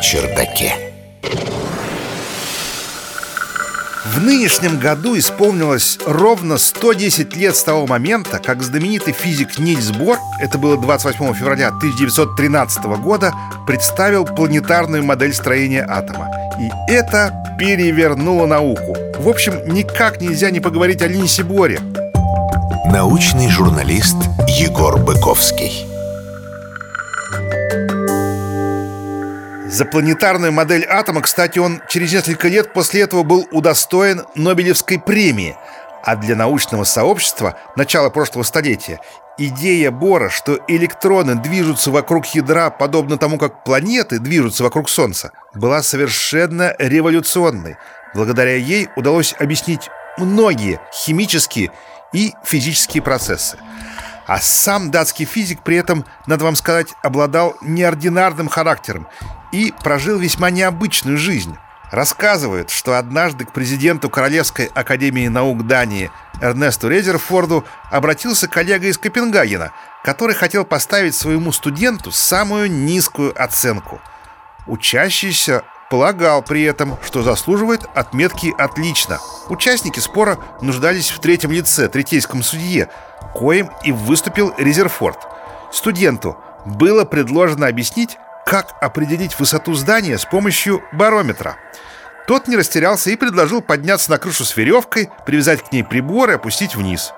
чердаке. В нынешнем году исполнилось ровно 110 лет с того момента, как знаменитый физик Нильс Бор, это было 28 февраля 1913 года, представил планетарную модель строения атома. И это перевернуло науку. В общем, никак нельзя не поговорить о Линсе Боре. Научный журналист Егор Быковский. За планетарную модель атома, кстати, он через несколько лет после этого был удостоен Нобелевской премии. А для научного сообщества начала прошлого столетия идея Бора, что электроны движутся вокруг ядра подобно тому, как планеты движутся вокруг Солнца, была совершенно революционной. Благодаря ей удалось объяснить многие химические и физические процессы. А сам датский физик при этом, надо вам сказать, обладал неординарным характером и прожил весьма необычную жизнь. Рассказывают, что однажды к президенту Королевской академии наук Дании Эрнесту Резерфорду обратился коллега из Копенгагена, который хотел поставить своему студенту самую низкую оценку. Учащийся полагал при этом, что заслуживает отметки «отлично». Участники спора нуждались в третьем лице, третейском судье, коим и выступил Резерфорд. Студенту было предложено объяснить, как определить высоту здания с помощью барометра. Тот не растерялся и предложил подняться на крышу с веревкой, привязать к ней прибор и опустить вниз.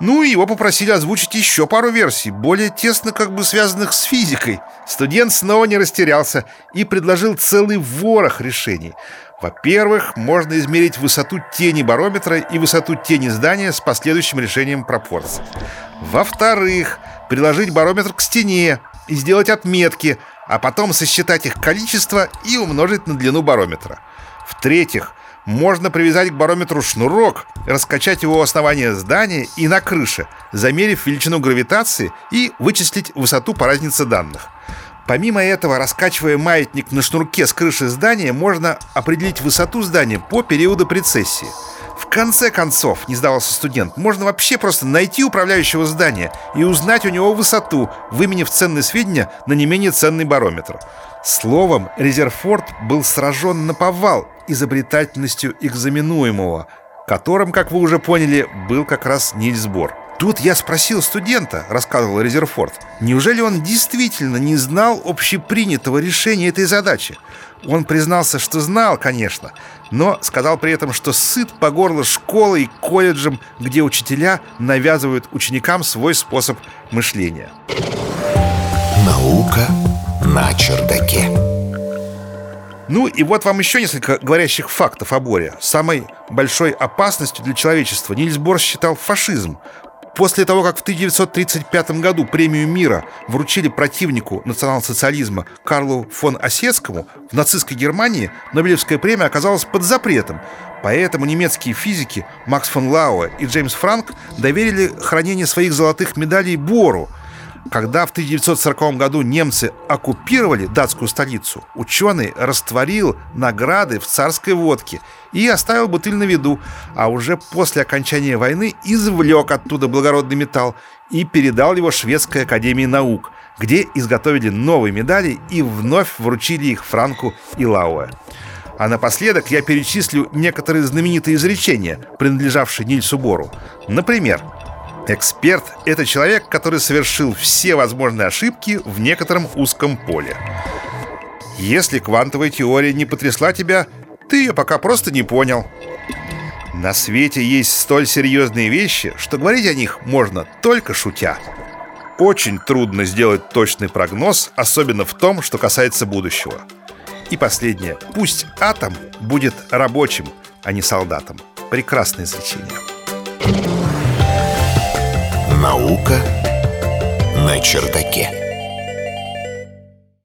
Ну и его попросили озвучить еще пару версий, более тесно как бы связанных с физикой. Студент снова не растерялся и предложил целый ворох решений. Во-первых, можно измерить высоту тени барометра и высоту тени здания с последующим решением пропорций. Во-вторых, приложить барометр к стене и сделать отметки, а потом сосчитать их количество и умножить на длину барометра. В-третьих, можно привязать к барометру шнурок, раскачать его у основания здания и на крыше, замерив величину гравитации и вычислить высоту по разнице данных. Помимо этого, раскачивая маятник на шнурке с крыши здания, можно определить высоту здания по периоду прецессии. Конце концов, не сдавался студент, можно вообще просто найти управляющего здания и узнать у него высоту, выменив ценные сведения на не менее ценный барометр. Словом, Резерфорд был сражен на повал изобретательностью экзаменуемого, которым, как вы уже поняли, был как раз Нильс Бор. Тут я спросил студента, рассказывал Резерфорд, неужели он действительно не знал общепринятого решения этой задачи? Он признался, что знал, конечно, но сказал при этом, что сыт по горло школой и колледжем, где учителя навязывают ученикам свой способ мышления. Наука на чердаке. Ну и вот вам еще несколько говорящих фактов о Боре. Самой большой опасностью для человечества Нильс Бор считал фашизм. После того, как в 1935 году премию мира вручили противнику национал-социализма Карлу фон Осетскому, в нацистской Германии Нобелевская премия оказалась под запретом. Поэтому немецкие физики Макс фон Лауэ и Джеймс Франк доверили хранение своих золотых медалей Бору – когда в 1940 году немцы оккупировали датскую столицу, ученый растворил награды в царской водке и оставил бутыль на виду, а уже после окончания войны извлек оттуда благородный металл и передал его Шведской академии наук, где изготовили новые медали и вновь вручили их Франку и Лауэ. А напоследок я перечислю некоторые знаменитые изречения, принадлежавшие Нильсу Бору. Например, Эксперт — это человек, который совершил все возможные ошибки в некотором узком поле. Если квантовая теория не потрясла тебя, ты ее пока просто не понял. На свете есть столь серьезные вещи, что говорить о них можно только шутя. Очень трудно сделать точный прогноз, особенно в том, что касается будущего. И последнее. Пусть атом будет рабочим, а не солдатом. Прекрасное изречение. Наука на чердаке.